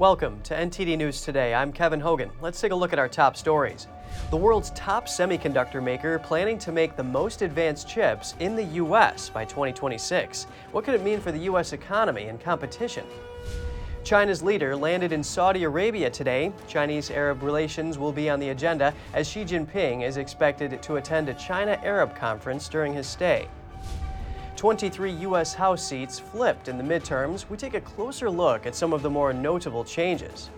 Welcome to NTD News Today. I'm Kevin Hogan. Let's take a look at our top stories. The world's top semiconductor maker planning to make the most advanced chips in the U.S. by 2026. What could it mean for the U.S. economy and competition? China's leader landed in Saudi Arabia today. Chinese Arab relations will be on the agenda as Xi Jinping is expected to attend a China Arab conference during his stay. 23 U.S. House seats flipped in the midterms, we take a closer look at some of the more notable changes.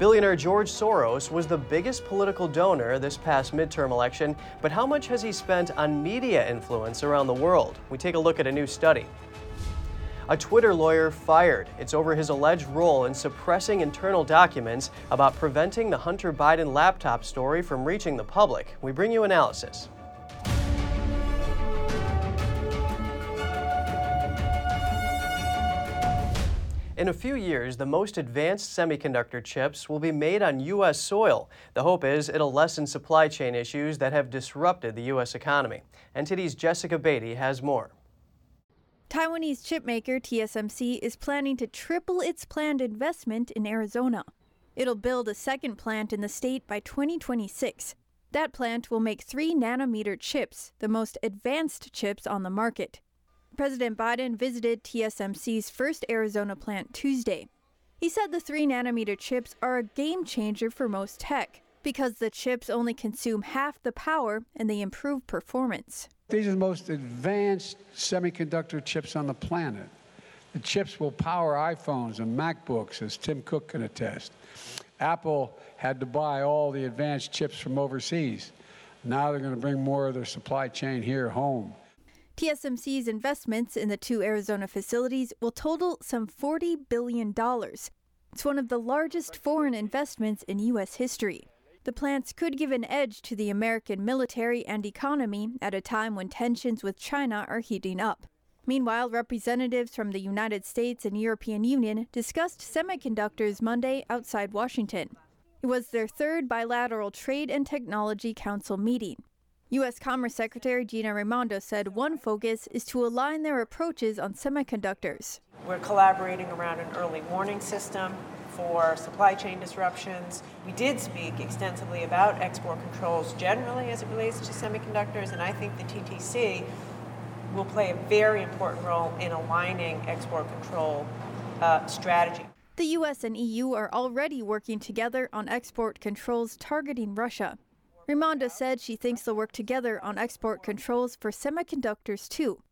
Billionaire George Soros was the biggest political donor this past midterm election, but how much has he spent on media influence around the world? We take a look at a new study. A Twitter lawyer fired. It's over his alleged role in suppressing internal documents about preventing the Hunter Biden laptop story from reaching the public. We bring you analysis. In a few years, the most advanced semiconductor chips will be made on U.S. soil. The hope is it'll lessen supply chain issues that have disrupted the U.S. economy. NTD's Jessica Beatty has more. Taiwanese chipmaker TSMC is planning to triple its planned investment in Arizona. It'll build a second plant in the state by 2026. That plant will make 3 nanometer chips, the most advanced chips on the market. President Biden visited TSMC's first Arizona plant Tuesday. He said the 3 nanometer chips are a game changer for most tech because the chips only consume half the power and they improve performance. These are the most advanced semiconductor chips on the planet. The chips will power iPhones and MacBooks, as Tim Cook can attest. Apple had to buy all the advanced chips from overseas. Now they're going to bring more of their supply chain here home. TSMC's investments in the two Arizona facilities will total some $40 billion. It's one of the largest foreign investments in U.S. history. The plants could give an edge to the American military and economy at a time when tensions with China are heating up. Meanwhile, representatives from the United States and European Union discussed semiconductors Monday outside Washington. It was their third bilateral Trade and Technology Council meeting. U.S. Commerce Secretary Gina Raimondo said one focus is to align their approaches on semiconductors. We're collaborating around an early warning system for supply chain disruptions. We did speak extensively about export controls generally as it relates to semiconductors, and I think the TTC will play a very important role in aligning export control uh, strategy. The U.S. and EU are already working together on export controls targeting Russia. Raimondo said she thinks they'll work together on export controls for semiconductors too.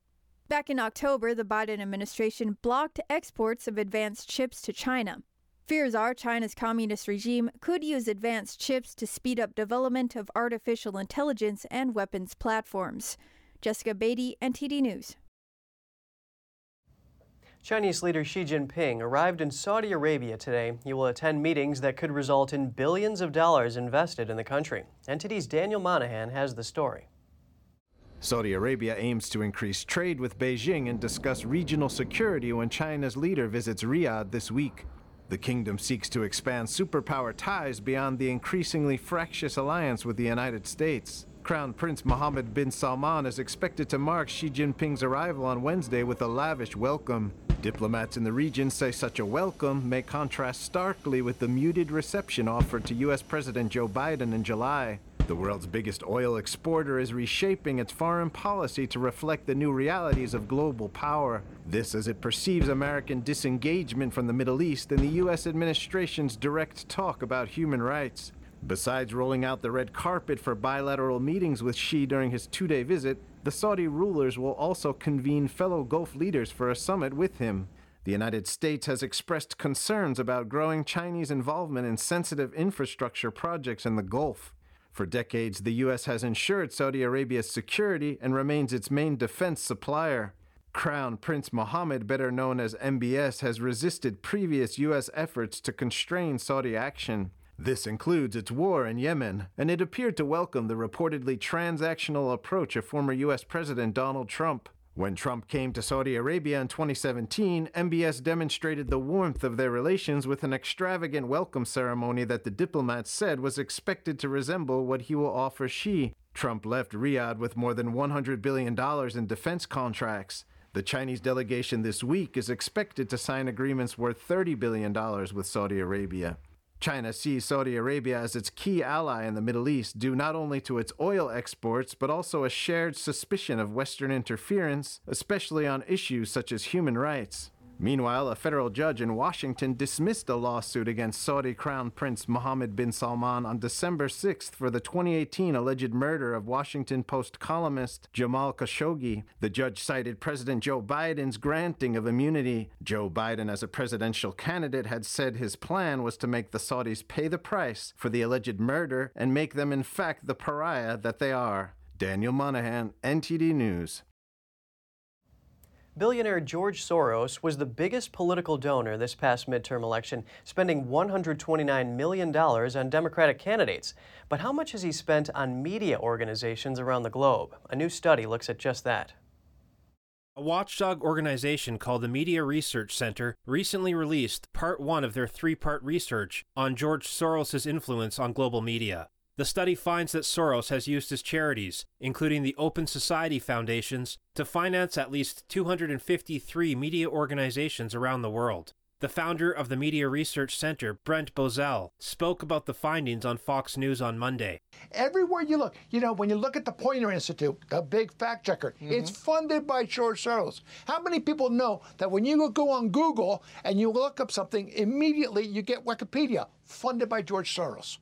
Back in October, the Biden administration blocked exports of advanced chips to China. Fears are China's communist regime could use advanced chips to speed up development of artificial intelligence and weapons platforms. Jessica Beatty, NTD News. Chinese leader Xi Jinping arrived in Saudi Arabia today. He will attend meetings that could result in billions of dollars invested in the country. NTD's Daniel Monahan has the story. Saudi Arabia aims to increase trade with Beijing and discuss regional security when China's leader visits Riyadh this week. The kingdom seeks to expand superpower ties beyond the increasingly fractious alliance with the United States. Crown Prince Mohammed bin Salman is expected to mark Xi Jinping's arrival on Wednesday with a lavish welcome. Diplomats in the region say such a welcome may contrast starkly with the muted reception offered to U.S. President Joe Biden in July. The world's biggest oil exporter is reshaping its foreign policy to reflect the new realities of global power. This as it perceives American disengagement from the Middle East and the U.S. administration's direct talk about human rights. Besides rolling out the red carpet for bilateral meetings with Xi during his two day visit, the Saudi rulers will also convene fellow Gulf leaders for a summit with him. The United States has expressed concerns about growing Chinese involvement in sensitive infrastructure projects in the Gulf. For decades, the U.S. has ensured Saudi Arabia's security and remains its main defense supplier. Crown Prince Mohammed, better known as MBS, has resisted previous U.S. efforts to constrain Saudi action. This includes its war in Yemen, and it appeared to welcome the reportedly transactional approach of former U.S. President Donald Trump. When Trump came to Saudi Arabia in 2017, MBS demonstrated the warmth of their relations with an extravagant welcome ceremony that the diplomats said was expected to resemble what he will offer Xi. Trump left Riyadh with more than $100 billion in defense contracts. The Chinese delegation this week is expected to sign agreements worth $30 billion with Saudi Arabia. China sees Saudi Arabia as its key ally in the Middle East due not only to its oil exports, but also a shared suspicion of Western interference, especially on issues such as human rights. Meanwhile, a federal judge in Washington dismissed a lawsuit against Saudi Crown Prince Mohammed bin Salman on December 6th for the 2018 alleged murder of Washington Post columnist Jamal Khashoggi. The judge cited President Joe Biden's granting of immunity. Joe Biden, as a presidential candidate, had said his plan was to make the Saudis pay the price for the alleged murder and make them, in fact, the pariah that they are. Daniel Monahan, NTD News. Billionaire George Soros was the biggest political donor this past midterm election, spending $129 million on Democratic candidates. But how much has he spent on media organizations around the globe? A new study looks at just that. A watchdog organization called the Media Research Center recently released part one of their three part research on George Soros' influence on global media. The study finds that Soros has used his charities, including the Open Society Foundations, to finance at least 253 media organizations around the world. The founder of the Media Research Center, Brent Bozell, spoke about the findings on Fox News on Monday. Everywhere you look, you know, when you look at the Poynter Institute, the big fact checker, mm-hmm. it's funded by George Soros. How many people know that when you go on Google and you look up something, immediately you get Wikipedia, funded by George Soros?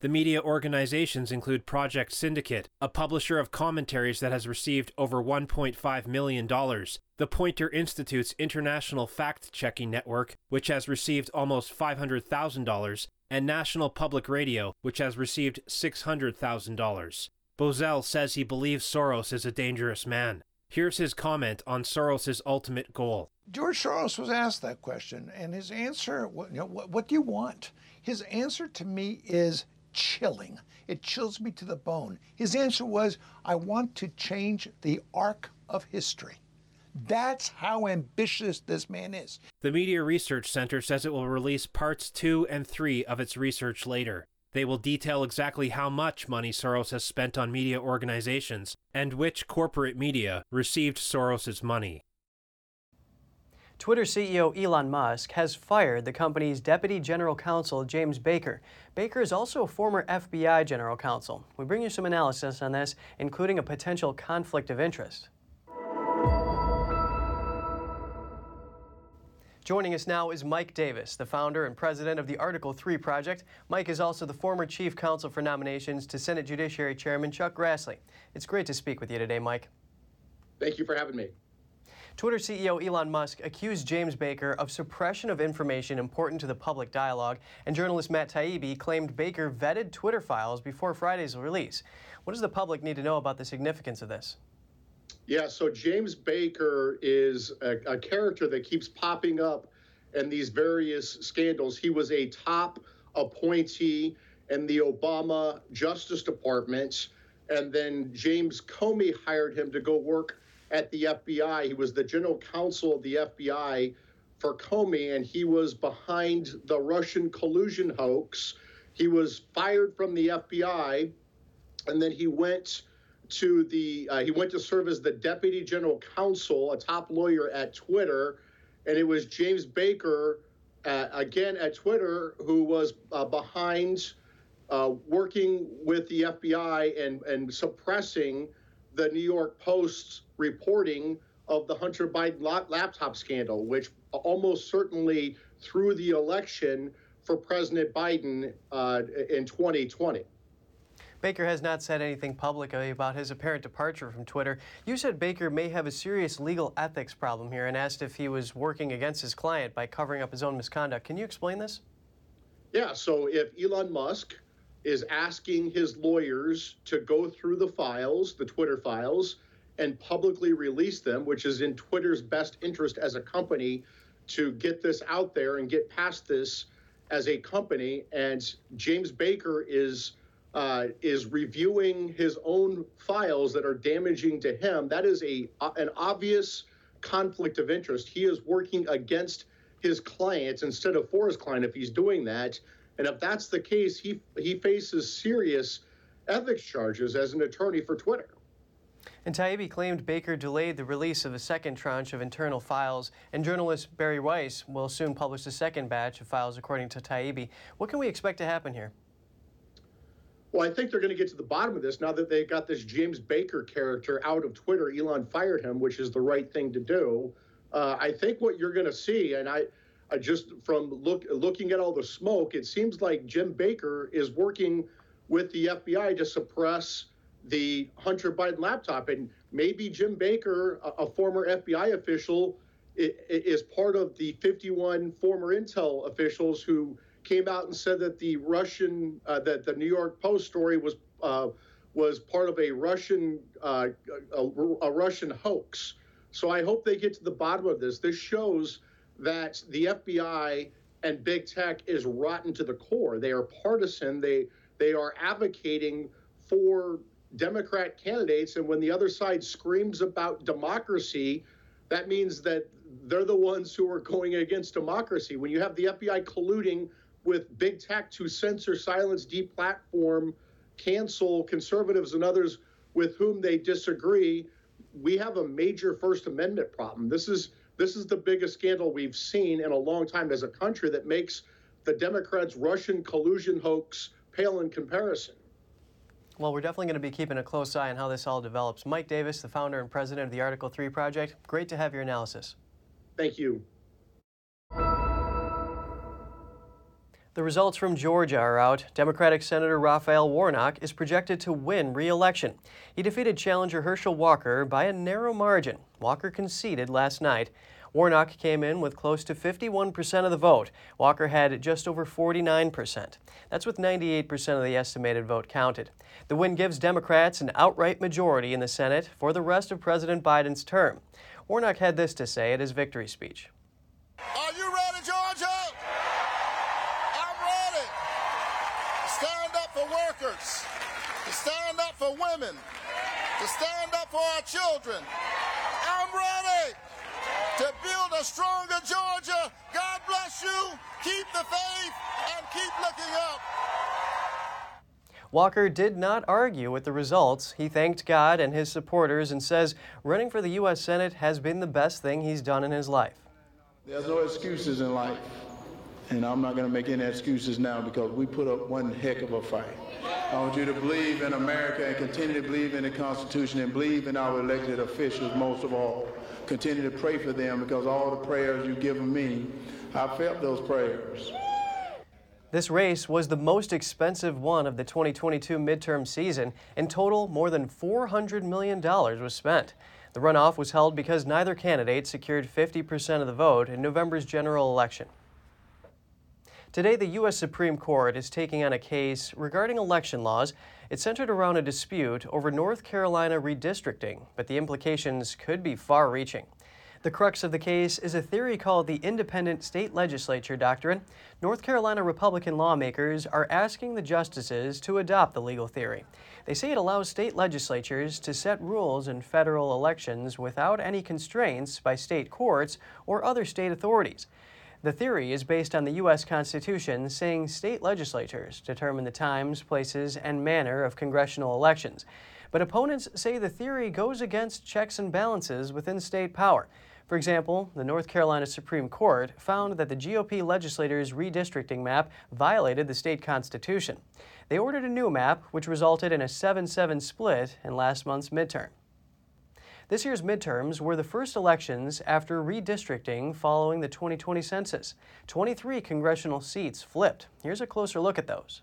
The media organizations include Project Syndicate, a publisher of commentaries that has received over $1.5 million, the Poynter Institute's International Fact Checking Network, which has received almost $500,000, and National Public Radio, which has received $600,000. Bozell says he believes Soros is a dangerous man. Here's his comment on Soros' ultimate goal. George Soros was asked that question, and his answer, you know, what, what do you want? His answer to me is chilling. It chills me to the bone. His answer was, I want to change the arc of history. That's how ambitious this man is. The Media Research Center says it will release parts two and three of its research later. They will detail exactly how much money Soros has spent on media organizations and which corporate media received Soros's money. Twitter CEO Elon Musk has fired the company's Deputy General Counsel, James Baker. Baker is also a former FBI General Counsel. We bring you some analysis on this, including a potential conflict of interest. Joining us now is Mike Davis, the founder and president of the Article 3 Project. Mike is also the former chief counsel for nominations to Senate Judiciary Chairman Chuck Grassley. It's great to speak with you today, Mike. Thank you for having me. Twitter CEO Elon Musk accused James Baker of suppression of information important to the public dialogue, and journalist Matt Taibbi claimed Baker vetted Twitter files before Friday's release. What does the public need to know about the significance of this? Yeah, so James Baker is a, a character that keeps popping up in these various scandals. He was a top appointee in the Obama Justice Department, and then James Comey hired him to go work at the FBI. He was the general counsel of the FBI for Comey, and he was behind the Russian collusion hoax. He was fired from the FBI, and then he went to the uh, he went to serve as the deputy general counsel, a top lawyer at Twitter, and it was James Baker, uh, again at Twitter, who was uh, behind uh, working with the FBI and and suppressing the New York Post's reporting of the Hunter Biden laptop scandal, which almost certainly threw the election for President Biden uh, in 2020. Baker has not said anything publicly about his apparent departure from Twitter. You said Baker may have a serious legal ethics problem here and asked if he was working against his client by covering up his own misconduct. Can you explain this? Yeah, so if Elon Musk is asking his lawyers to go through the files, the Twitter files, and publicly release them, which is in Twitter's best interest as a company to get this out there and get past this as a company. And James Baker is uh, is reviewing his own files that are damaging to him. That is a an obvious conflict of interest. He is working against his clients instead of for his client if he's doing that. And if that's the case, he he faces serious ethics charges as an attorney for Twitter. And Taibbi claimed Baker delayed the release of a second tranche of internal files, and journalist Bari Weiss will soon publish the second batch of files, according to Taibbi. What can we expect to happen here? Well, I think they're going to get to the bottom of this now that they got this James Baker character out of Twitter. Elon fired him, which is the right thing to do. Uh, I think what you're going to see, and I, I just from look looking at all the smoke, it seems like Jim Baker is working with the FBI to suppress the Hunter Biden laptop. And maybe Jim Baker, a, a former FBI official, is part of the 51 former intel officials who came out and said that the Russian, uh, that the New York Post story was uh, was part of a Russian uh, a, a, Russian hoax. So I hope they get to the bottom of this. This shows that the FBI and big tech is rotten to the core. They are partisan. They they are advocating for Democrat candidates. And when the other side screams about democracy, that means that they're the ones who are going against democracy. When you have the FBI colluding with big tech to censor, silence, deplatform, cancel conservatives and others with whom they disagree, we have a major First Amendment problem. This is this is the biggest scandal we've seen in a long time as a country that makes the Democrats' Russian collusion hoax pale in comparison. Well, we're definitely going to be keeping a close eye on how this all develops. Mike Davis, the founder and president of the Article 3 Project, great to have your analysis. Thank you. The results from Georgia are out. Democratic Senator Raphael Warnock is projected to win re-election. He defeated challenger Herschel Walker by a narrow margin. Walker conceded last night. Warnock came in with close to 51% of the vote. Walker had just over 49%. That's with 98% of the estimated vote counted. The win gives Democrats an outright majority in the Senate for the rest of President Biden's term. Warnock had this to say at his victory speech. Are you ready, Georgia? I'm ready. Stand up for workers, to stand up for women, to stand up for our children. I'm ready to build a stronger Georgia. God bless you. Keep the faith and keep looking up. Walker did not argue with the results. He thanked God and his supporters and says running for the U.S. Senate has been the best thing he's done in his life. There's no excuses in life, and I'm not going to make any excuses now because we put up one heck of a fight. I want you to believe in America and continue to believe in the Constitution and believe in our elected officials most of all continue to pray for them because all the prayers you've given me, I felt those prayers. This race was the most expensive one of the 2022 midterm season. In total, more than $400 million was spent. The runoff was held because neither candidate secured 50% of the vote in November's general election. Today, the U.S. Supreme Court is taking on a case regarding election laws. It centered around a dispute over North Carolina redistricting, but the implications could be far reaching. The crux of the case is a theory called the Independent State Legislature Doctrine. North Carolina Republican lawmakers are asking the justices to adopt the legal theory. They say it allows state legislatures to set rules in federal elections without any constraints by state courts or other state authorities. The theory is based on the U.S. Constitution saying state legislatures determine the times, places, and manner of congressional elections. But opponents say the theory goes against checks and balances within state power. For example, the North Carolina Supreme Court found that the GOP legislators' redistricting map violated the state constitution. They ordered a new map, which resulted in a 7 7 split in last month's midterm. This year's midterms were the first elections after redistricting following the 2020 census. 23 congressional seats flipped. Here's a closer look at those.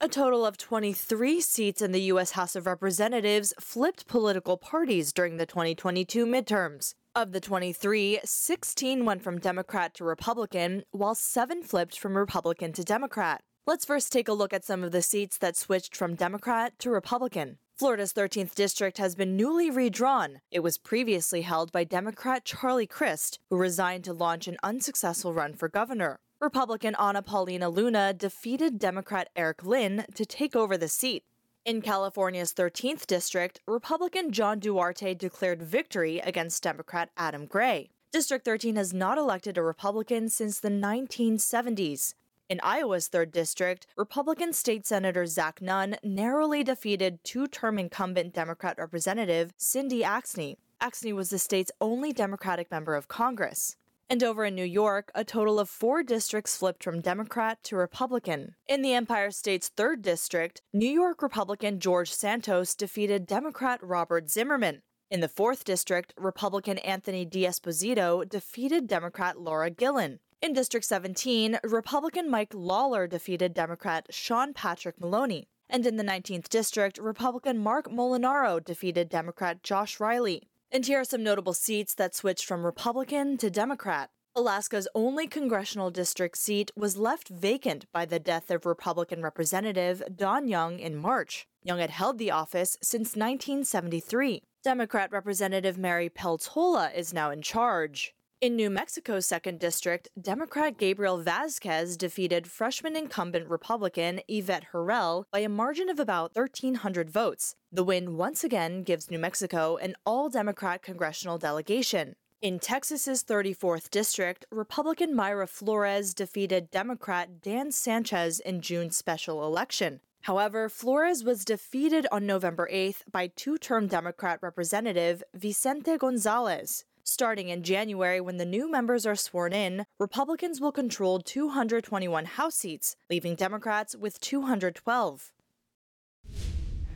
A total of 23 seats in the U.S. House of Representatives flipped political parties during the 2022 midterms. Of the 23, 16 went from Democrat to Republican, while seven flipped from Republican to Democrat. Let's first take a look at some of the seats that switched from Democrat to Republican. Florida's 13th district has been newly redrawn. It was previously held by Democrat Charlie Crist, who resigned to launch an unsuccessful run for governor. Republican Anna Paulina Luna defeated Democrat Eric Lynn to take over the seat. In California's 13th district, Republican John Duarte declared victory against Democrat Adam Gray. District 13 has not elected a Republican since the 1970s. In Iowa's 3rd District, Republican State Senator Zach Nunn narrowly defeated two term incumbent Democrat Representative Cindy Axne. Axne was the state's only Democratic member of Congress. And over in New York, a total of four districts flipped from Democrat to Republican. In the Empire State's 3rd District, New York Republican George Santos defeated Democrat Robert Zimmerman. In the 4th District, Republican Anthony D'Esposito defeated Democrat Laura Gillen. In District 17, Republican Mike Lawler defeated Democrat Sean Patrick Maloney. And in the 19th District, Republican Marc Molinaro defeated Democrat Josh Riley. And here are some notable seats that switched from Republican to Democrat. Alaska's only congressional district seat was left vacant by the death of Republican Representative Don Young in March. Young had held the office since 1973. Democrat Representative Mary Peltola is now in charge. In New Mexico's 2nd District, Democrat Gabriel Vasquez defeated freshman incumbent Republican Yvette Herrell by a margin of about 1,300 votes. The win once again gives New Mexico an all Democrat congressional delegation. In Texas's 34th District, Republican Mayra Flores defeated Democrat Dan Sanchez in June's special election. However, Flores was defeated on November 8th by two term Democrat Representative Vicente Gonzalez. Starting in January, when the new members are sworn in, Republicans will control 221 House seats, leaving Democrats with 212.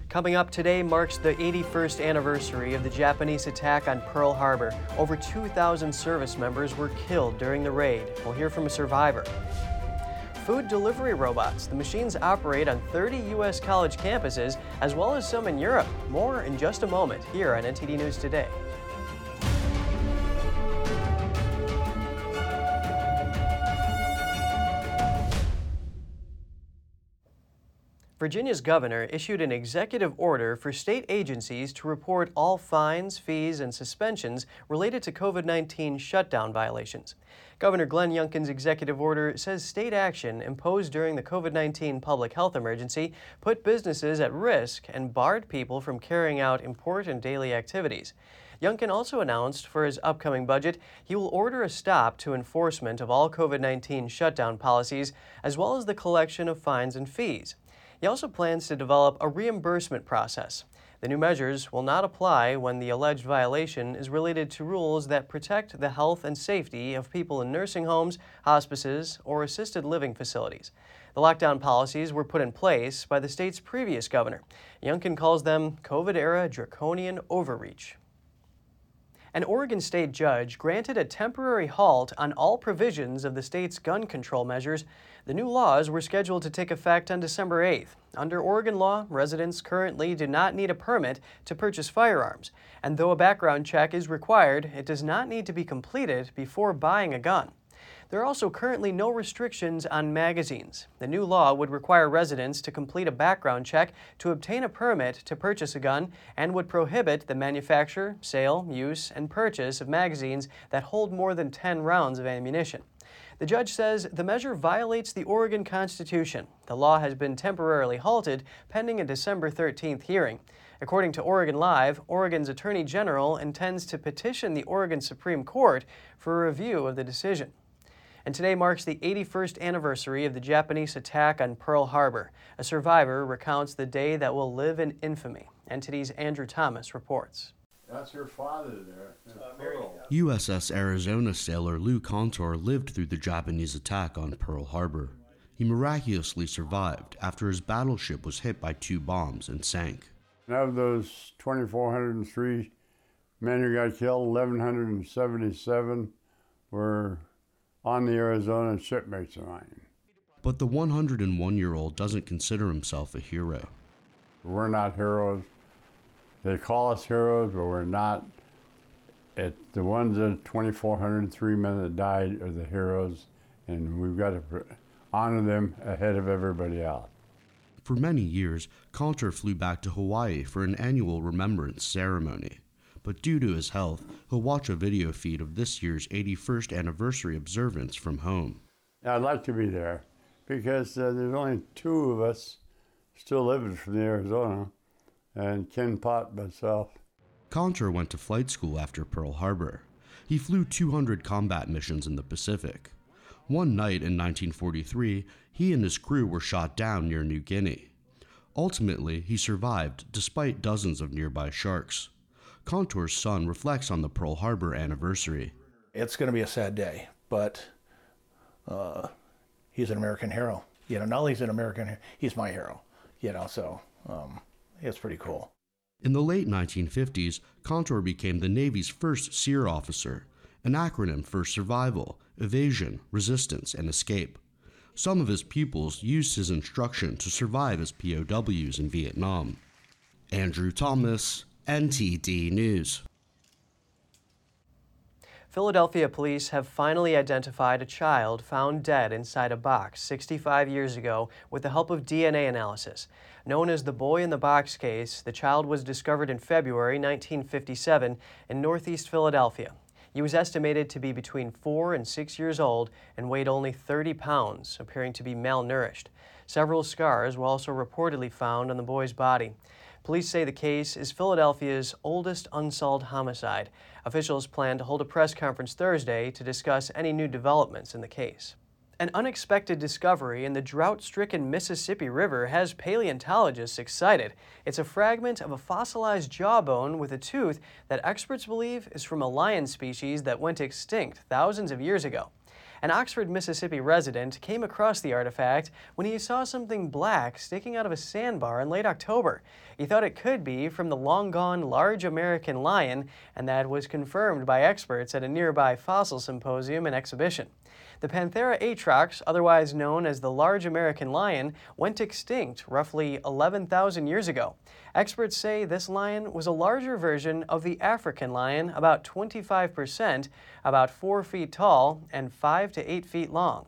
Coming up today marks the 81st anniversary of the Japanese attack on Pearl Harbor. Over 2,000 service members were killed during the raid. We'll hear from a survivor. Food delivery robots. The machines operate on 30 U.S. college campuses, as well as some in Europe. More in just a moment here on NTD News Today. Virginia's governor issued an executive order for state agencies to report all fines, fees, and suspensions related to COVID 19 shutdown violations. Governor Glenn Youngkin's executive order says state action imposed during the COVID 19 public health emergency put businesses at risk and barred people from carrying out important daily activities. Youngkin also announced for his upcoming budget he will order a stop to enforcement of all COVID 19 shutdown policies, as well as the collection of fines and fees. He also plans to develop a reimbursement process. The new measures will not apply when the alleged violation is related to rules that protect the health and safety of people in nursing homes, hospices, or assisted living facilities. The lockdown policies were put in place by the state's previous governor. Youngkin calls them COVID era draconian overreach. An Oregon state judge granted a temporary halt on all provisions of the state's gun control measures the new laws were scheduled to take effect on December 8th. Under Oregon law, residents currently do not need a permit to purchase firearms, and though a background check is required, it does not need to be completed before buying a gun. There are also currently no restrictions on magazines. The new law would require residents to complete a background check to obtain a permit to purchase a gun and would prohibit the manufacture, sale, use, and purchase of magazines that hold more than 10 rounds of ammunition. The judge says the measure violates the Oregon Constitution. The law has been temporarily halted pending a December 13th hearing. According to Oregon Live, Oregon's Attorney General intends to petition the Oregon Supreme Court for a review of the decision. And today marks the 81st anniversary of the Japanese attack on Pearl Harbor. A survivor recounts the day that will live in infamy. NTD's Andrew Thomas reports. That's her father there. USS uh, Arizona sailor Lou Conter lived through the Japanese attack on Pearl Harbor. He miraculously survived after his battleship was hit by two bombs and sank. Out of those 2,403 men who got killed, 1,177 were on the Arizona shipmates of mine. But the 101 year old doesn't consider himself a hero. We're not heroes. They call us heroes, but we're not. It, the ones that 2,403 men that died are the heroes, and we've got to honor them ahead of everybody else. For many years, Conter flew back to Hawaii for an annual remembrance ceremony. But due to his health, he'll watch a video feed of this year's 81st anniversary observance from home. I'd like to be there because uh, there's only two of us still living from the Arizona, and Ken Potts myself. Conter went to flight school after Pearl Harbor. He flew 200 combat missions in the Pacific. One night in 1943, he and his crew were shot down near New Guinea. Ultimately, he survived despite dozens of nearby sharks. Conter's son reflects on the Pearl Harbor anniversary. It's going to be a sad day, but uh, he's an American hero. You know, not only he's an American, he's my hero. You know, so um, it's pretty cool. In the late 1950s, Contour became the Navy's first SERE officer, an acronym for survival, evasion, resistance, and escape. Some of his pupils used his instruction to survive as POWs in Vietnam. Andrew Thomas, NTD News. Philadelphia police have finally identified a child found dead inside a box 65 years ago with the help of DNA analysis. Known as the Boy in the Box case, the child was discovered in February 1957 in northeast Philadelphia. He was estimated to be between four and six years old and weighed only 30 pounds, appearing to be malnourished. Several scars were also reportedly found on the boy's body. Police say the case is Philadelphia's oldest unsolved homicide. Officials plan to hold a press conference Thursday to discuss any new developments in the case. An unexpected discovery in the drought stricken Mississippi River has paleontologists excited. It's a fragment of a fossilized jawbone with a tooth that experts believe is from a lion species that went extinct thousands of years ago. An Oxford, Mississippi resident came across the artifact when he saw something black sticking out of a sandbar in late October. He thought it could be from the long gone large American lion, and that was confirmed by experts at a nearby fossil symposium and exhibition. The Panthera atrox, otherwise known as the large American lion, went extinct roughly 11,000 years ago. Experts say this lion was a larger version of the African lion, about 25%, about 4 feet tall, and 5 to 8 feet long.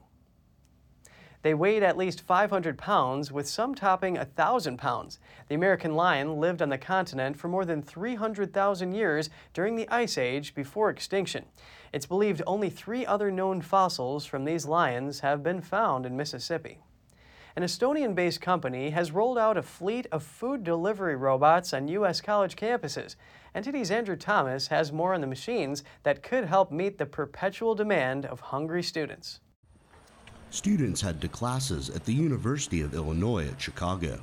They weighed at least 500 pounds, with some topping 1,000 pounds. The American lion lived on the continent for more than 300,000 years during the Ice Age before extinction. It's believed only three other known fossils from these lions have been found in Mississippi. An Estonian based company has rolled out a fleet of food delivery robots on U.S. college campuses. NTD's Andrew Thomas has more on the machines that could help meet the perpetual demand of hungry students. Students head to classes at the University of Illinois at Chicago.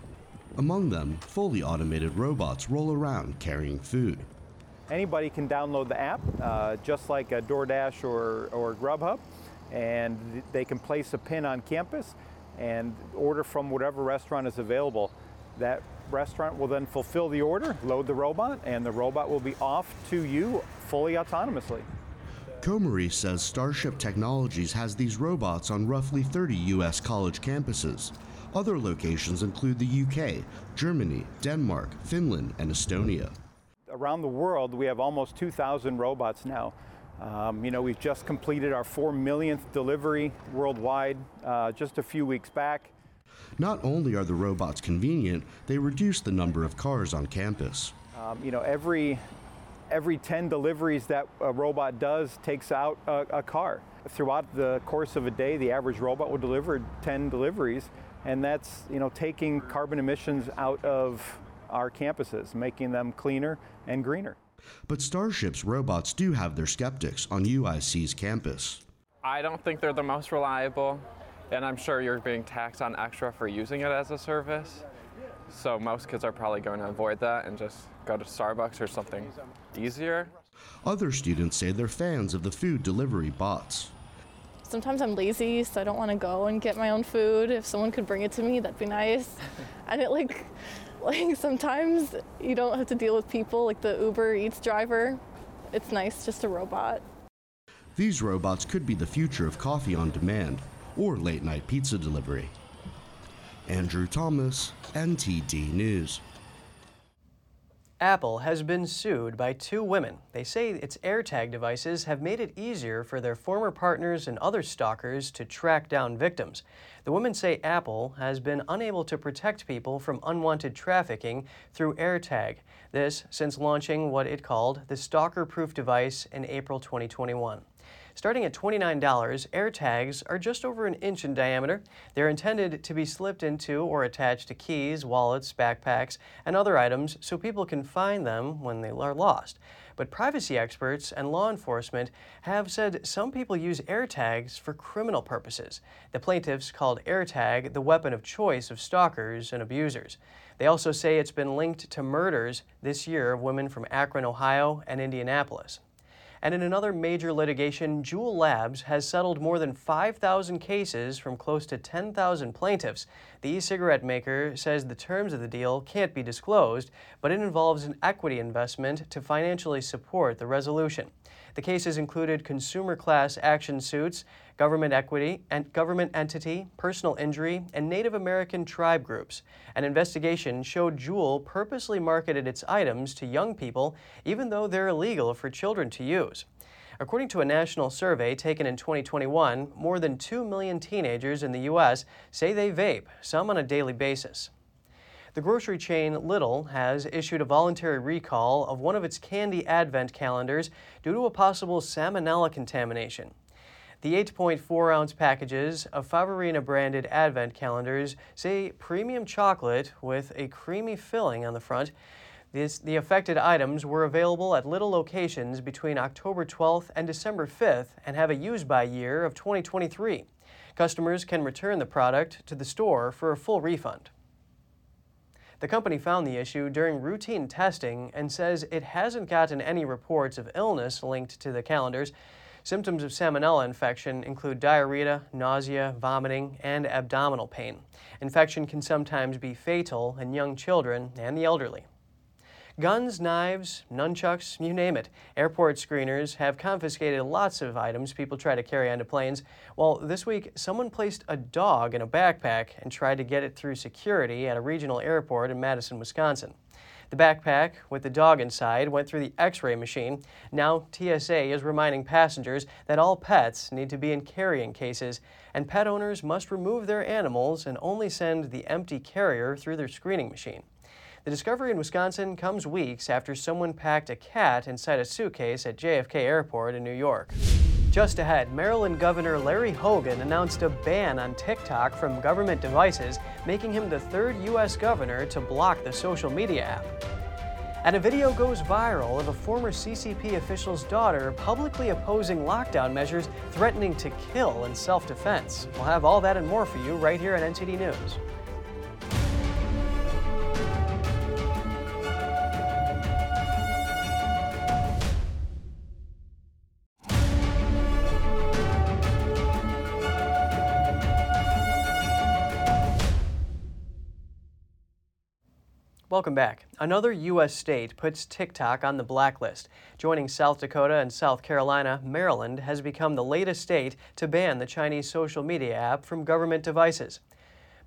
Among them, fully automated robots roll around carrying food. Anybody can download the app, uh, just like a DoorDash or, or Grubhub, and they can place a pin on campus and order from whatever restaurant is available. That restaurant will then fulfill the order, load the robot, and the robot will be off to you fully autonomously. Comrie says Starship Technologies has these robots on roughly 30 U.S. college campuses. Other locations include the UK, Germany, Denmark, Finland, and Estonia. Around the world, we have almost 2,000 robots now. Um, you know, we've just completed our 4 millionth delivery worldwide uh, just a few weeks back. Not only are the robots convenient, they reduce the number of cars on campus. Um, you know, every every 10 deliveries that a robot does takes out a, a, car. Throughout the course of a day, the average robot will deliver 10 deliveries, and that's you know taking carbon emissions out of our campuses, making them cleaner and greener. But Starship's robots do have their skeptics on UIC's campus. I don't think they're the most reliable, and I'm sure you're being taxed on extra for using it as a service. So most kids are probably going to avoid that and just go to Starbucks or something easier. Other students say they're fans of the food delivery bots. Sometimes I'm lazy, so I don't want to go and get my own food. If someone could bring it to me, that'd be nice. and it like like sometimes you don't have to deal with people like the Uber Eats driver. It's nice just a robot. These robots could be the future of coffee on demand or late night pizza delivery. Andrew Thomas, NTD News. Apple has been sued by two women. They say its AirTag devices have made it easier for their former partners and other stalkers to track down victims. The women say Apple has been unable to protect people from unwanted trafficking through AirTag. This since launching what it called the stalker proof device in April 2021. Starting at $29, AirTags are just over an inch in diameter. They're intended to be slipped into or attached to keys, wallets, backpacks, and other items so people can find them when they are lost. But privacy experts and law enforcement have said some people use AirTags for criminal purposes. The plaintiffs called AirTag the weapon of choice of stalkers and abusers. They also say it's been linked to murders this year of women from Akron, Ohio, and Indianapolis. And in another major litigation, Juul Labs has settled more than 5,000 cases from close to 10,000 plaintiffs. The e cigarette maker says the terms of the deal can't be disclosed, but it involves an equity investment to financially support the resolution. The cases included consumer class action suits, government equity, and government entity, personal injury, and Native American tribe groups. An investigation showed Juul purposely marketed its items to young people, even though they're illegal for children to use. According to a national survey taken in 2021, more than 2 million teenagers in the U.S. say they vape, some on a daily basis. The grocery chain Lidl has issued a voluntary recall of one of its candy advent calendars due to a possible salmonella contamination. The 8.4 ounce packages of Favorina branded advent calendars say premium chocolate with a creamy filling on the front. This, the affected items were available at Lidl locations between October 12th and December 5th and have a use by year of 2023. Customers can return the product to the store for a full refund. The company found the issue during routine testing and says it hasn't gotten any reports of illness linked to the calendars. Symptoms of salmonella infection include diarrhea, nausea, vomiting, and abdominal pain. Infection can sometimes be fatal in young children and the elderly. Guns, knives, nunchucks, you name it. Airport screeners have confiscated lots of items people try to carry onto planes. Well, this week, someone placed a dog in a backpack and tried to get it through security at a regional airport in Madison, Wisconsin. The backpack with the dog inside went through the x ray machine. Now, TSA is reminding passengers that all pets need to be in carrying cases, and pet owners must remove their animals and only send the empty carrier through their screening machine. The discovery in Wisconsin comes weeks after someone packed a cat inside a suitcase at JFK Airport in New York. Just ahead, Maryland Governor Larry Hogan announced a ban on TikTok from government devices, making him the third U.S. governor to block the social media app. And a video goes viral of a former CCP official's daughter publicly opposing lockdown measures, threatening to kill in self defense. We'll have all that and more for you right here on NTD News. Welcome back. Another U.S. state puts TikTok on the blacklist. Joining South Dakota and South Carolina, Maryland has become the latest state to ban the Chinese social media app from government devices.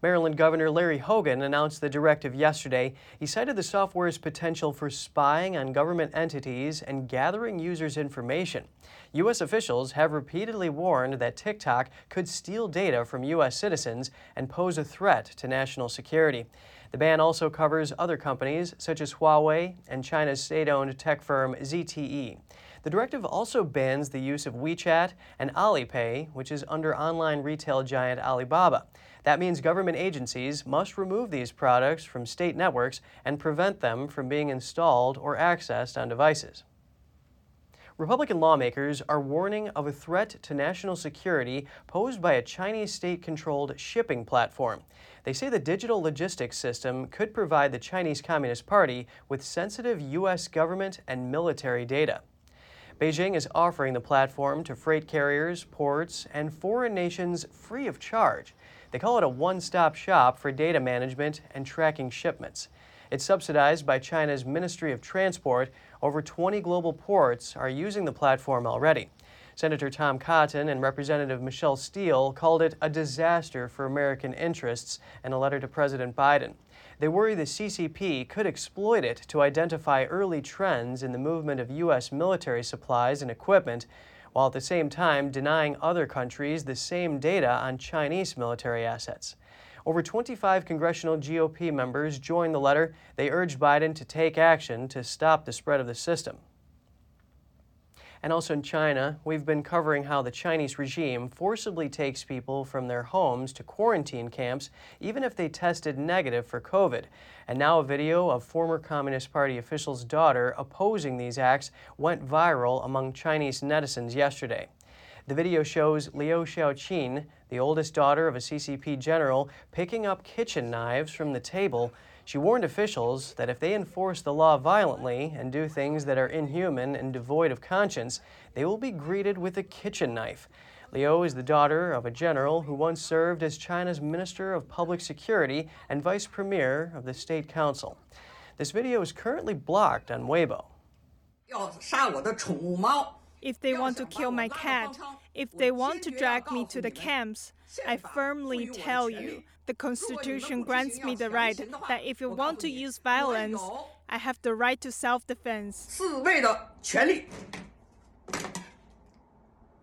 Maryland Governor Larry Hogan announced the directive yesterday. He cited the software's potential for spying on government entities and gathering users' information. U.S. officials have repeatedly warned that TikTok could steal data from U.S. citizens and pose a threat to national security. The ban also covers other companies such as Huawei and China's state owned tech firm ZTE. The directive also bans the use of WeChat and Alipay, which is under online retail giant Alibaba. That means government agencies must remove these products from state networks and prevent them from being installed or accessed on devices. Republican lawmakers are warning of a threat to national security posed by a Chinese state controlled shipping platform. They say the digital logistics system could provide the Chinese Communist Party with sensitive U.S. government and military data. Beijing is offering the platform to freight carriers, ports, and foreign nations free of charge. They call it a one stop shop for data management and tracking shipments. It's subsidized by China's Ministry of Transport. Over 20 global ports are using the platform already. Senator Tom Cotton and Representative Michelle Steel called it a disaster for American interests in a letter to President Biden. They worry the CCP could exploit it to identify early trends in the movement of U.S. military supplies and equipment, while at the same time denying other countries the same data on Chinese military assets. Over 25 congressional GOP members joined the letter. They urged Biden to take action to stop the spread of the system. And also in China, we've been covering how the Chinese regime forcibly takes people from their homes to quarantine camps, even if they tested negative for COVID. And now a video of former Communist Party official's daughter opposing these acts went viral among Chinese netizens yesterday. The video shows Liu Xiaoqin, the oldest daughter of a CCP general, picking up kitchen knives from the table she warned officials that if they enforce the law violently and do things that are inhuman and devoid of conscience, they will be greeted with a kitchen knife. Liu is the daughter of a general who once served as China's Minister of Public Security and Vice Premier of the State Council. This video is currently blocked on Weibo. If they want to kill my cat, if they want to drag me to the camps, I firmly tell you, the Constitution grants me the right that if you want to use violence, I have the right to self defense.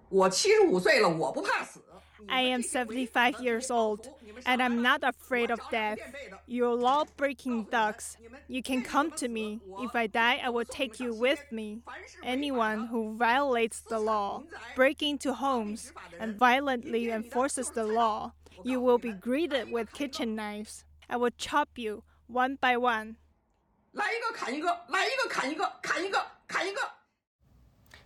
我七十五岁了，我不怕死。I am 75 years old, and I'm not afraid of death. You're law breaking thugs. You can come to me. If I die, I will take you with me. Anyone who violates the law, breaks into homes, and violently enforces the law, you will be greeted with kitchen knives. I will chop you one by one.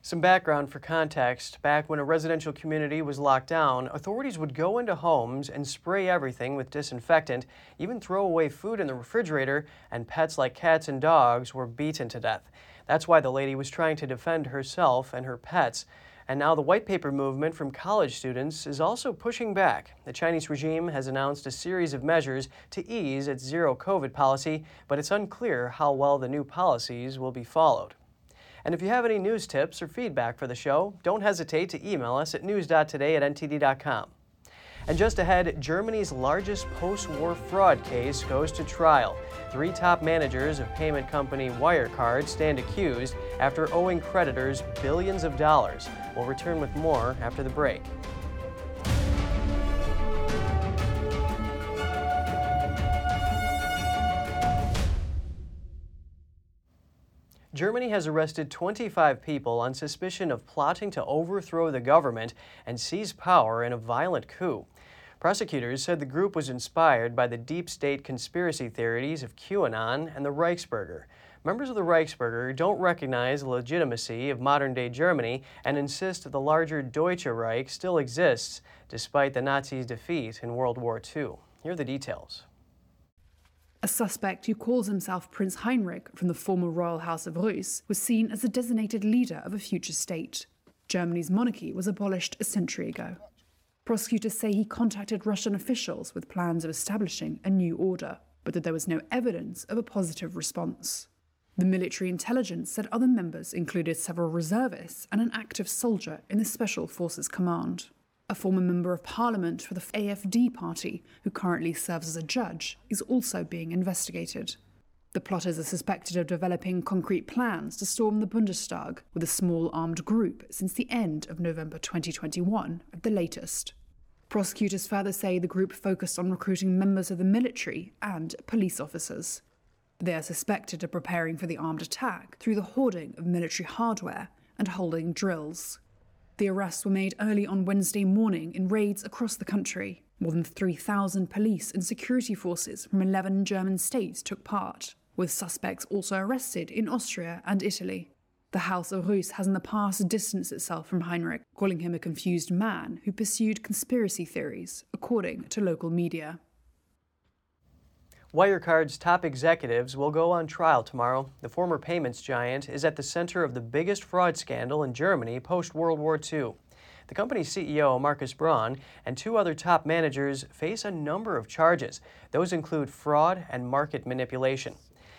Some background for context. Back when a residential community was locked down, authorities would go into homes and spray everything with disinfectant, even throw away food in the refrigerator, and pets like cats and dogs were beaten to death. That's why the lady was trying to defend herself and her pets. And now the white paper movement from college students is also pushing back. The Chinese regime has announced a series of measures to ease its zero COVID policy, but it's unclear how well the new policies will be followed. And if you have any news tips or feedback for the show, don't hesitate to email us at news.today at ntd.com. And just ahead, Germany's largest post war fraud case goes to trial. Three top managers of payment company Wirecard stand accused after owing creditors billions of dollars. We'll return with more after the break. Germany has arrested 25 people on suspicion of plotting to overthrow the government and seize power in a violent coup. Prosecutors said the group was inspired by the deep state conspiracy theories of QAnon and the Reichsbürger. Members of the Reichsbürger don't recognize the legitimacy of modern day Germany and insist the larger Deutsche Reich still exists despite the Nazis' defeat in World War II. Here are the details. A suspect who calls himself Prince Heinrich from the former royal house of Reuss was seen as the designated leader of a future state. Germany's monarchy was abolished a century ago. Prosecutors say he contacted Russian officials with plans of establishing a new order, but that there was no evidence of a positive response. The military intelligence said other members included several reservists and an active soldier in the Special Forces Command a former member of parliament for the AFD party, who currently serves as a judge, is also being investigated. The plotters are suspected of developing concrete plans to storm the Bundestag with a small armed group since the end of November 2021, at the latest. Prosecutors further say the group focused on recruiting members of the military and police officers. They are suspected of preparing for the armed attack through the hoarding of military hardware and holding drills. The arrests were made early on Wednesday morning in raids across the country. More than 3,000 police and security forces from 11 German states took part, with suspects also arrested in Austria and Italy. The House of Reuss has in the past distanced itself from Heinrich, calling him a confused man who pursued conspiracy theories, according to local media. Wirecard's top executives will go on trial tomorrow. The former payments giant is at the center of the biggest fraud scandal in Germany post World War II. The company's CEO, Markus Braun, and two other top managers face a number of charges. Those include fraud and market manipulation.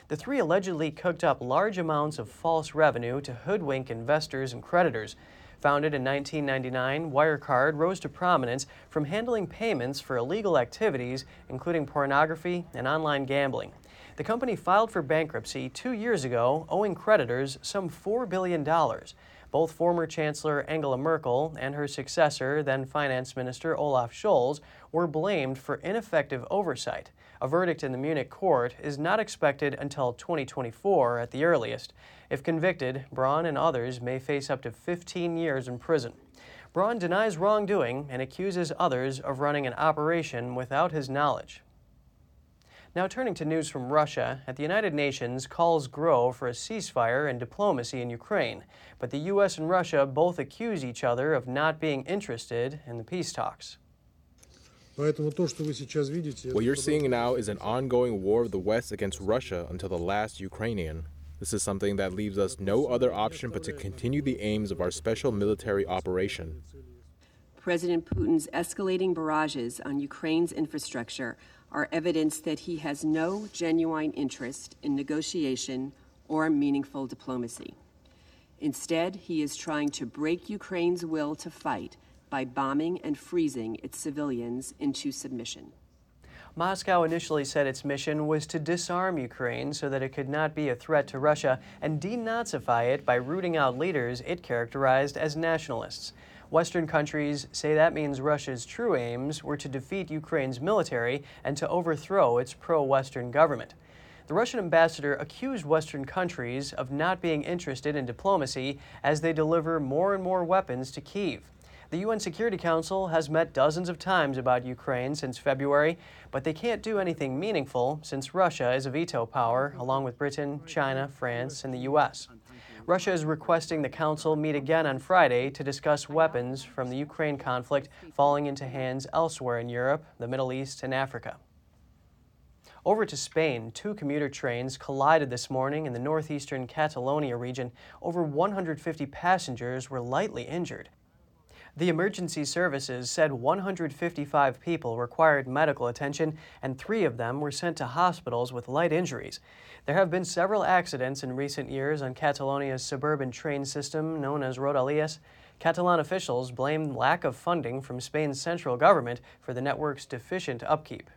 The three allegedly cooked up large amounts of false revenue to hoodwink investors and creditors. Founded in 1999, Wirecard rose to prominence from handling payments for illegal activities, including pornography and online gambling. The company filed for bankruptcy two years ago, owing creditors some $4 billion. Both former Chancellor Angela Merkel and her successor, then Finance Minister Olaf Scholz, were blamed for ineffective oversight. A verdict in the Munich court is not expected until 2024 at the earliest. If convicted, Braun and others may face up to 15 years in prison. Braun denies wrongdoing and accuses others of running an operation without his knowledge. Now, turning to news from Russia, at the United Nations, calls grow for a ceasefire and diplomacy in Ukraine. But the U.S. and Russia both accuse each other of not being interested in the peace talks. What you're seeing now is an ongoing war of the West against Russia until the last Ukrainian. This is something that leaves us no other option but to continue the aims of our special military operation. President Putin's escalating barrages on Ukraine's infrastructure are evidence that he has no genuine interest in negotiation or meaningful diplomacy. Instead, he is trying to break Ukraine's will to fight by bombing and freezing its civilians into submission. Moscow initially said its mission was to disarm Ukraine so that it could not be a threat to Russia and denazify it by rooting out leaders it characterized as nationalists. Western countries say that means Russia's true aims were to defeat Ukraine's military and to overthrow its pro Western government. The Russian ambassador accused Western countries of not being interested in diplomacy as they deliver more and more weapons to Kiev. The UN Security Council has met dozens of times about Ukraine since February, but they can't do anything meaningful since Russia is a veto power, along with Britain, China, France, and the U.S. Russia is requesting the Council meet again on Friday to discuss weapons from the Ukraine conflict falling into hands elsewhere in Europe, the Middle East, and Africa. Over to Spain, two commuter trains collided this morning in the northeastern Catalonia region. Over 150 passengers were lightly injured. The emergency services said 155 people required medical attention and three of them were sent to hospitals with light injuries. There have been several accidents in recent years on Catalonia's suburban train system known as Rodalies. Catalan officials blame lack of funding from Spain's central government for the network's deficient upkeep.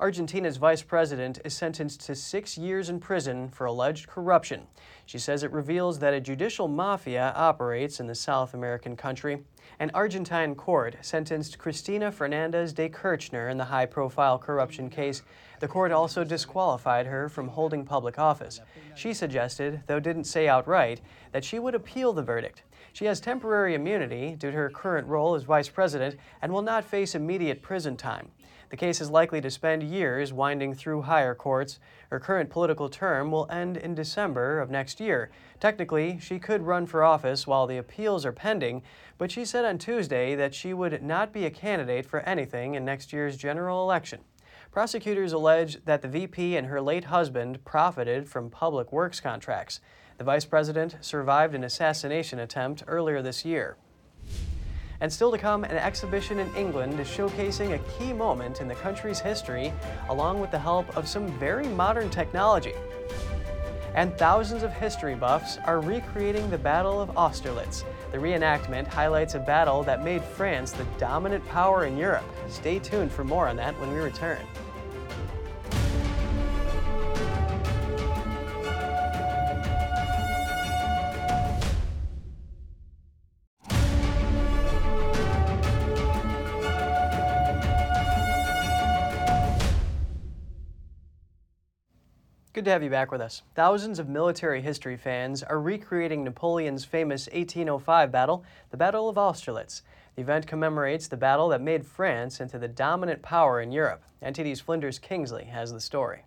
Argentina's vice president is sentenced to six years in prison for alleged corruption. She says it reveals that a judicial mafia operates in the South American country. An Argentine court sentenced Cristina Fernandez de Kirchner in the high profile corruption case. The court also disqualified her from holding public office. She suggested, though didn't say outright, that she would appeal the verdict. She has temporary immunity due to her current role as vice president and will not face immediate prison time. The case is likely to spend years winding through higher courts. Her current political term will end in December of next year. Technically, she could run for office while the appeals are pending, but she said on Tuesday that she would not be a candidate for anything in next year's general election. Prosecutors allege that the VP and her late husband profited from public works contracts. The vice president survived an assassination attempt earlier this year. And still to come, an exhibition in England is showcasing a key moment in the country's history, along with the help of some very modern technology. And thousands of history buffs are recreating the Battle of Austerlitz. The reenactment highlights a battle that made France the dominant power in Europe. Stay tuned for more on that when we return. Good to have you back with us. Thousands of military history fans are recreating Napoleon's famous 1805 battle, the Battle of Austerlitz. The event commemorates the battle that made France into the dominant power in Europe. NTD's Flinders Kingsley has the story.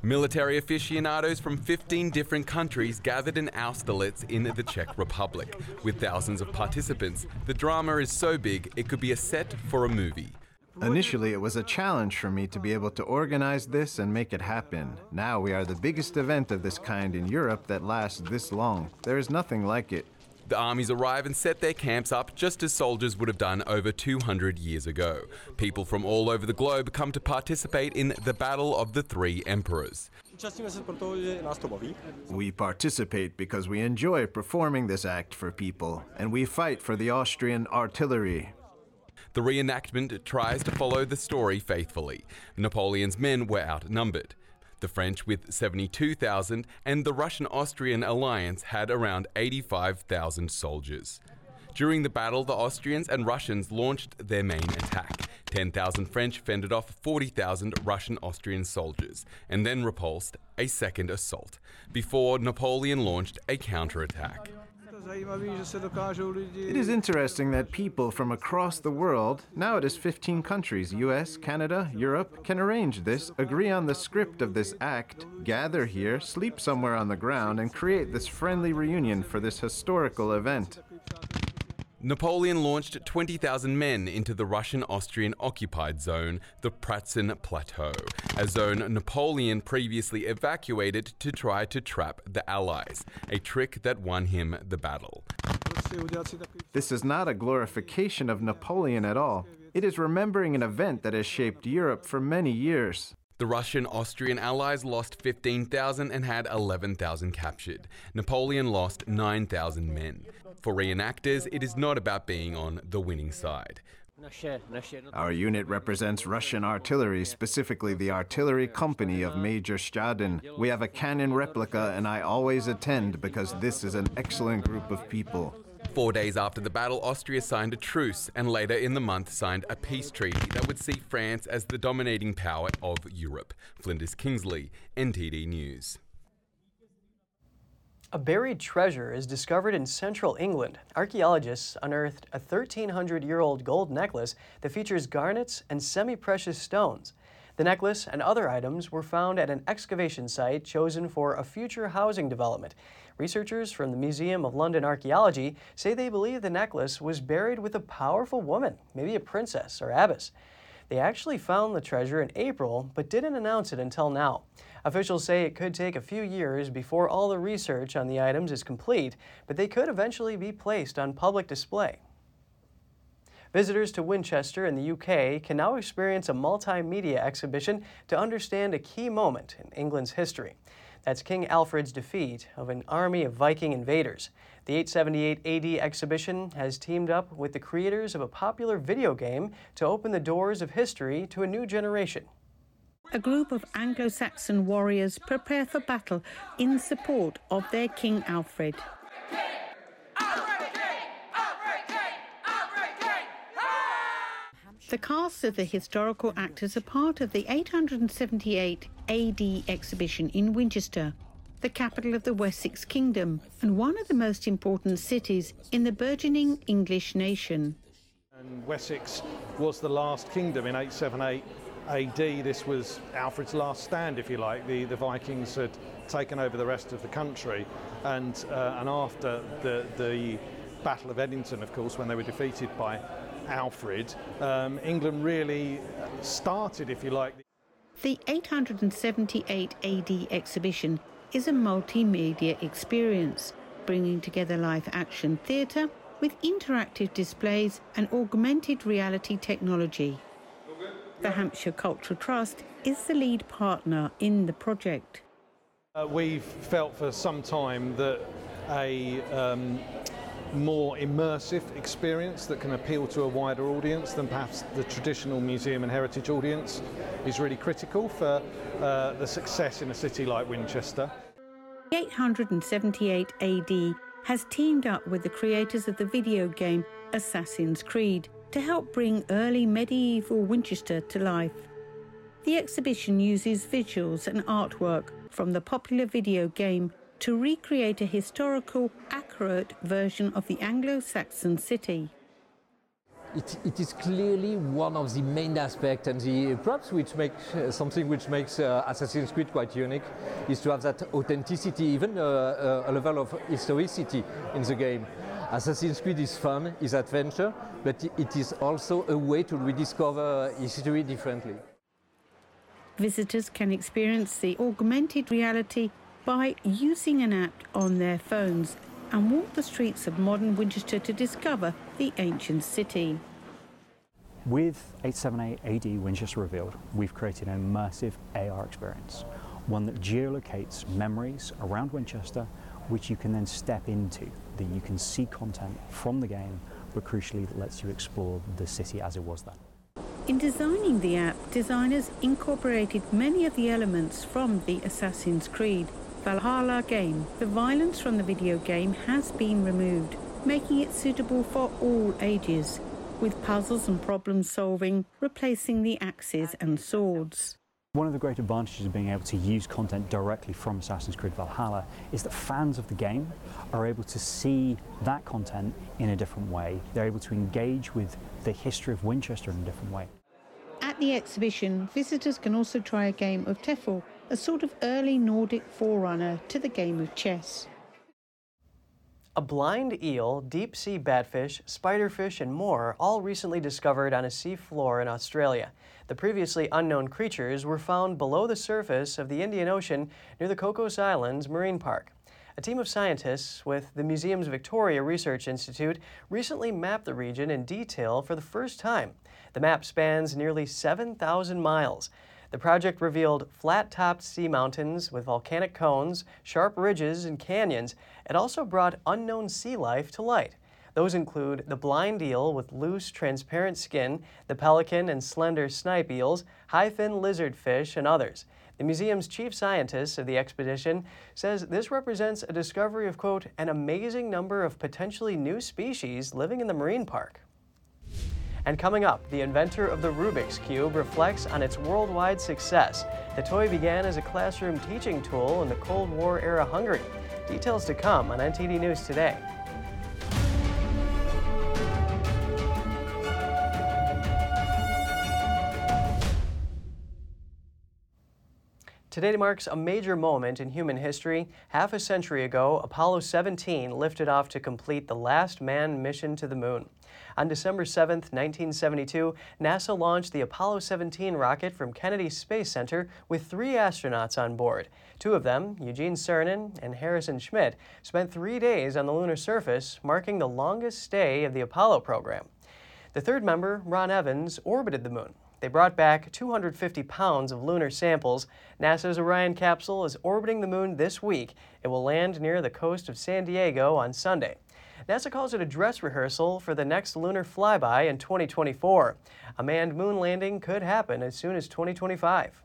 Military aficionados from 15 different countries gathered in Austerlitz in the Czech Republic. With thousands of participants, the drama is so big it could be a set for a movie. Initially, it was a challenge for me to be able to organize this and make it happen. Now we are the biggest event of this kind in Europe that lasts this long. There is nothing like it. The armies arrive and set their camps up just as soldiers would have done over 200 years ago. People from all over the globe come to participate in the Battle of the Three Emperors. We participate because we enjoy performing this act for people, and we fight for the Austrian artillery. The reenactment tries to follow the story faithfully. Napoleon's men were outnumbered. the French with 72,000, and the Russian Austrian alliance had around 85,000 soldiers. During the battle, the Austrians and Russians launched their main attack. 10,000 French fended off 40,000 Russian Austrian soldiers and then repulsed a second assault before Napoleon launched a counterattack. It is interesting that people from across the world, now it is 15 countries US, Canada, Europe, can arrange this, agree on the script of this act, gather here, sleep somewhere on the ground, and create this friendly reunion for this historical event. Napoleon launched 20,000 men into the Russian Austrian occupied zone, the Pratzen Plateau, a zone Napoleon previously evacuated to try to trap the Allies, a trick that won him the battle. This is not a glorification of Napoleon at all. It is remembering an event that has shaped Europe for many years. The Russian Austrian allies lost 15,000 and had 11,000 captured. Napoleon lost 9,000 men. For reenactors, it is not about being on the winning side. Our unit represents Russian artillery, specifically the artillery company of Major Stadin. We have a cannon replica, and I always attend because this is an excellent group of people. Four days after the battle, Austria signed a truce and later in the month signed a peace treaty that would see France as the dominating power of Europe. Flinders Kingsley, NTD News. A buried treasure is discovered in central England. Archaeologists unearthed a 1,300 year old gold necklace that features garnets and semi precious stones. The necklace and other items were found at an excavation site chosen for a future housing development. Researchers from the Museum of London Archaeology say they believe the necklace was buried with a powerful woman, maybe a princess or abbess. They actually found the treasure in April, but didn't announce it until now. Officials say it could take a few years before all the research on the items is complete, but they could eventually be placed on public display. Visitors to Winchester in the UK can now experience a multimedia exhibition to understand a key moment in England's history. That's King Alfred's defeat of an army of Viking invaders. The 878 AD exhibition has teamed up with the creators of a popular video game to open the doors of history to a new generation. A group of Anglo Saxon warriors prepare for battle in support of their King Alfred. The cast of the historical actors are part of the 878 AD exhibition in Winchester, the capital of the Wessex Kingdom and one of the most important cities in the burgeoning English nation. And Wessex was the last kingdom in 878 AD. This was Alfred's last stand, if you like. The, the Vikings had taken over the rest of the country, and, uh, and after the, the Battle of Edington, of course, when they were defeated by Alfred, um, England really started, if you like. The 878 AD exhibition is a multimedia experience, bringing together live action theatre with interactive displays and augmented reality technology. The Hampshire Cultural Trust is the lead partner in the project. Uh, we've felt for some time that a um, more immersive experience that can appeal to a wider audience than perhaps the traditional museum and heritage audience is really critical for uh, the success in a city like Winchester. 878 AD has teamed up with the creators of the video game Assassin's Creed to help bring early medieval Winchester to life. The exhibition uses visuals and artwork from the popular video game to recreate a historical, accurate version of the Anglo Saxon city. It, it is clearly one of the main aspects and the perhaps which makes uh, something which makes uh, Assassin's Creed quite unique is to have that authenticity, even uh, uh a level of historicity in the game. Assassin's Creed is fun, is adventure, but it is also a way to rediscover history differently. Visitors can experience the augmented reality by using an app on their phones and walk the streets of modern Winchester to discover the ancient city. With 878 AD Winchester Revealed, we've created an immersive AR experience, one that geolocates memories around Winchester, which you can then step into, that you can see content from the game, but crucially that lets you explore the city as it was then. In designing the app, designers incorporated many of the elements from the Assassin's Creed Valhalla game. The violence from the video game has been removed, making it suitable for all ages, with puzzles and problem solving replacing the axes and swords. One of the great advantages of being able to use content directly from Assassin's Creed Valhalla is that fans of the game are able to see that content in a different way. They're able to engage with the history of Winchester in a different way. At the exhibition, visitors can also try a game of Tefl, a sort of early Nordic forerunner to the game of chess. A blind eel, deep sea batfish, spiderfish, and more all recently discovered on a sea floor in Australia. The previously unknown creatures were found below the surface of the Indian Ocean near the Cocos Islands Marine Park. A team of scientists with the museum's Victoria Research Institute recently mapped the region in detail for the first time. The map spans nearly 7,000 miles. The project revealed flat topped sea mountains with volcanic cones, sharp ridges, and canyons. It also brought unknown sea life to light. Those include the blind eel with loose, transparent skin, the pelican and slender snipe eels, high fin lizardfish, and others. The museum's chief scientist of the expedition says this represents a discovery of, quote, an amazing number of potentially new species living in the marine park. And coming up, the inventor of the Rubik's Cube reflects on its worldwide success. The toy began as a classroom teaching tool in the Cold War era Hungary. Details to come on NTD News today. Today marks a major moment in human history. Half a century ago, Apollo 17 lifted off to complete the last manned mission to the moon. On December 7, 1972, NASA launched the Apollo 17 rocket from Kennedy Space Center with three astronauts on board. Two of them, Eugene Cernan and Harrison Schmitt, spent three days on the lunar surface, marking the longest stay of the Apollo program. The third member, Ron Evans, orbited the moon. They brought back 250 pounds of lunar samples. NASA's Orion capsule is orbiting the moon this week. It will land near the coast of San Diego on Sunday. NASA calls it a dress rehearsal for the next lunar flyby in 2024. A manned moon landing could happen as soon as 2025.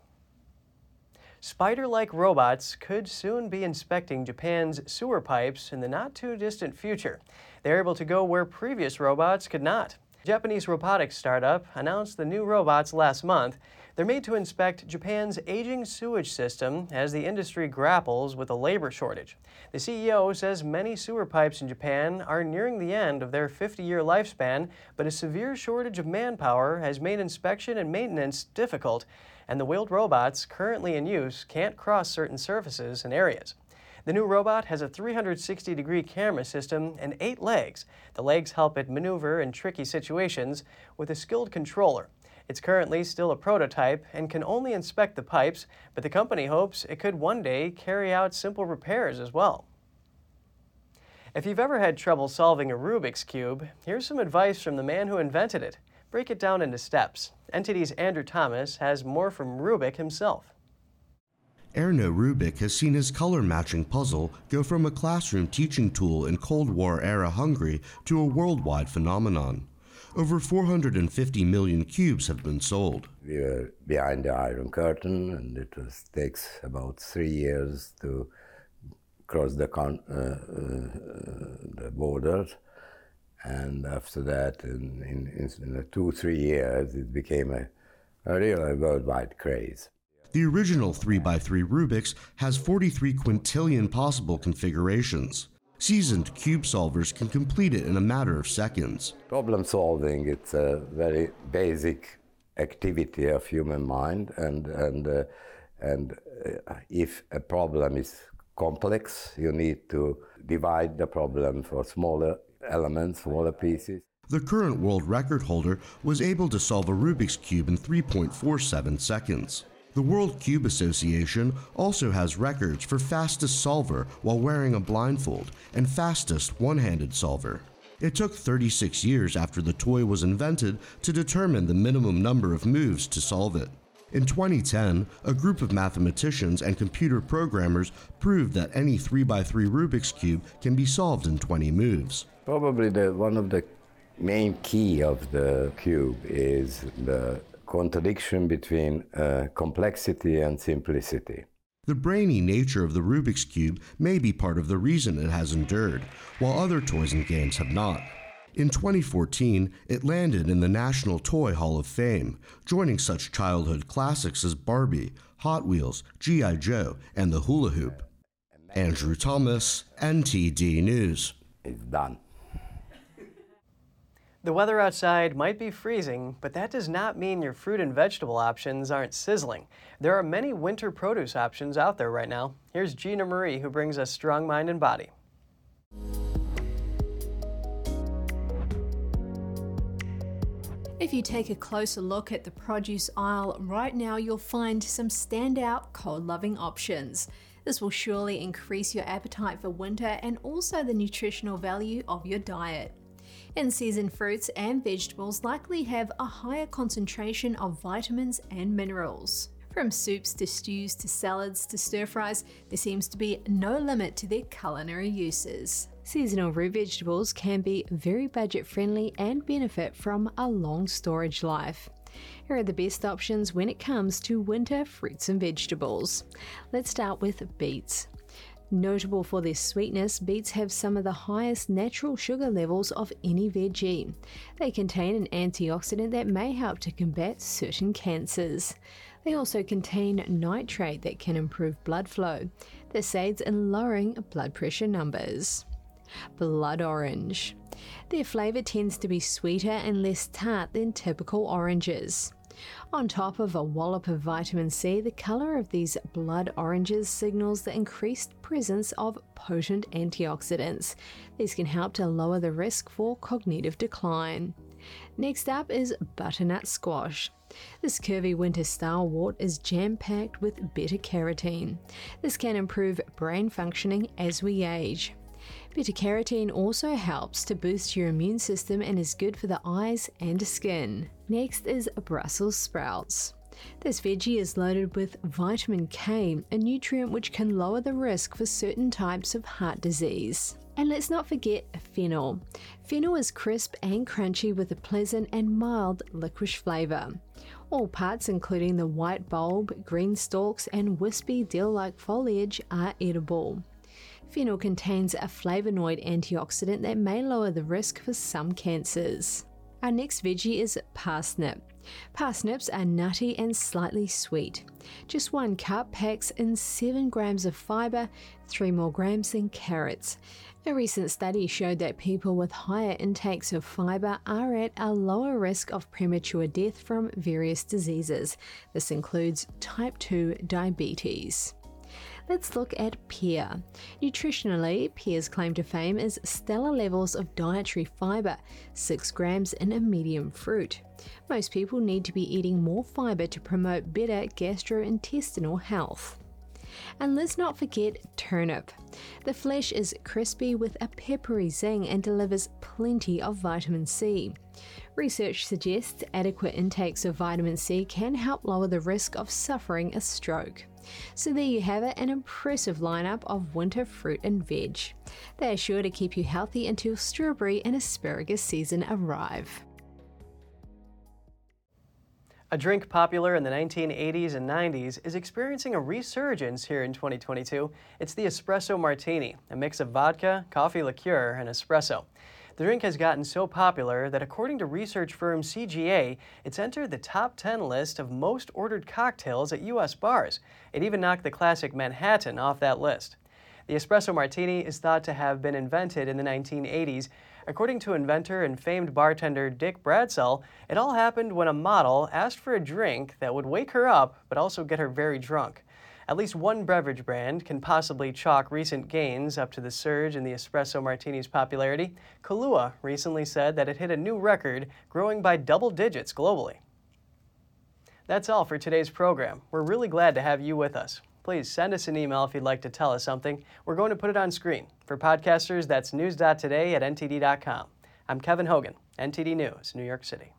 Spider like robots could soon be inspecting Japan's sewer pipes in the not too distant future. They're able to go where previous robots could not. Japanese robotics startup announced the new robots last month. They're made to inspect Japan's aging sewage system as the industry grapples with a labor shortage. The CEO says many sewer pipes in Japan are nearing the end of their 50 year lifespan, but a severe shortage of manpower has made inspection and maintenance difficult, and the wheeled robots currently in use can't cross certain surfaces and areas. The new robot has a 360 degree camera system and eight legs. The legs help it maneuver in tricky situations with a skilled controller. It's currently still a prototype and can only inspect the pipes, but the company hopes it could one day carry out simple repairs as well. If you've ever had trouble solving a Rubik's Cube, here's some advice from the man who invented it. Break it down into steps. NTD's Andrew Thomas has more from Rubik himself. Erno Rubik has seen his color matching puzzle go from a classroom teaching tool in Cold War era Hungary to a worldwide phenomenon. Over 450 million cubes have been sold. We were behind the Iron Curtain, and it was, takes about three years to cross the, con, uh, uh, the borders. And after that, in, in, in two, three years, it became a, a real worldwide craze. The original 3x3 Rubik's has 43 quintillion possible configurations. Seasoned cube solvers can complete it in a matter of seconds. Problem solving, it's a very basic activity of human mind and, and, uh, and uh, if a problem is complex, you need to divide the problem for smaller elements, smaller pieces. The current world record holder was able to solve a Rubik's Cube in 3.47 seconds. The World Cube Association also has records for fastest solver while wearing a blindfold and fastest one handed solver. It took 36 years after the toy was invented to determine the minimum number of moves to solve it. In 2010, a group of mathematicians and computer programmers proved that any 3x3 Rubik's Cube can be solved in 20 moves. Probably the, one of the main key of the cube is the contradiction between uh, complexity and simplicity. The brainy nature of the Rubik's Cube may be part of the reason it has endured, while other toys and games have not. In 2014, it landed in the National Toy Hall of Fame, joining such childhood classics as Barbie, Hot Wheels, G.I. Joe, and the hula hoop. Andrew Thomas, NTD News. It's done. The weather outside might be freezing, but that does not mean your fruit and vegetable options aren't sizzling. There are many winter produce options out there right now. Here's Gina Marie, who brings us Strong Mind and Body. If you take a closer look at the produce aisle right now, you'll find some standout cold loving options. This will surely increase your appetite for winter and also the nutritional value of your diet. In season fruits and vegetables likely have a higher concentration of vitamins and minerals. From soups to stews to salads to stir fries, there seems to be no limit to their culinary uses. Seasonal root vegetables can be very budget friendly and benefit from a long storage life. Here are the best options when it comes to winter fruits and vegetables. Let's start with beets. Notable for their sweetness, beets have some of the highest natural sugar levels of any veggie. They contain an antioxidant that may help to combat certain cancers. They also contain nitrate that can improve blood flow. This aids in lowering blood pressure numbers. Blood orange. Their flavour tends to be sweeter and less tart than typical oranges. On top of a wallop of vitamin C, the colour of these blood oranges signals the increased presence of potent antioxidants. These can help to lower the risk for cognitive decline. Next up is butternut squash. This curvy winter stalwart is jam packed with beta carotene. This can improve brain functioning as we age. Beta carotene also helps to boost your immune system and is good for the eyes and skin. Next is Brussels sprouts. This veggie is loaded with vitamin K, a nutrient which can lower the risk for certain types of heart disease. And let's not forget fennel. Fennel is crisp and crunchy with a pleasant and mild licorice flavour. All parts, including the white bulb, green stalks, and wispy dill like foliage, are edible. Fennel contains a flavonoid antioxidant that may lower the risk for some cancers. Our next veggie is parsnip. Parsnips are nutty and slightly sweet. Just one cup packs in 7 grams of fibre, 3 more grams than carrots. A recent study showed that people with higher intakes of fibre are at a lower risk of premature death from various diseases. This includes type 2 diabetes. Let's look at pear. Nutritionally, pear's claim to fame is stellar levels of dietary fibre, 6 grams in a medium fruit. Most people need to be eating more fibre to promote better gastrointestinal health. And let's not forget turnip. The flesh is crispy with a peppery zing and delivers plenty of vitamin C. Research suggests adequate intakes of vitamin C can help lower the risk of suffering a stroke. So there you have it, an impressive lineup of winter fruit and veg. They are sure to keep you healthy until strawberry and asparagus season arrive. A drink popular in the 1980s and 90s is experiencing a resurgence here in 2022. It's the espresso martini, a mix of vodka, coffee liqueur, and espresso. The drink has gotten so popular that according to research firm CGA, it's entered the top 10 list of most ordered cocktails at U.S. bars. It even knocked the classic Manhattan off that list. The espresso martini is thought to have been invented in the 1980s. According to inventor and famed bartender Dick Bradsell, it all happened when a model asked for a drink that would wake her up but also get her very drunk. At least one beverage brand can possibly chalk recent gains up to the surge in the espresso martini's popularity. Kahlua recently said that it hit a new record, growing by double digits globally. That's all for today's program. We're really glad to have you with us. Please send us an email if you'd like to tell us something. We're going to put it on screen. For podcasters, that's news.today at ntd.com. I'm Kevin Hogan, NTD News, New York City.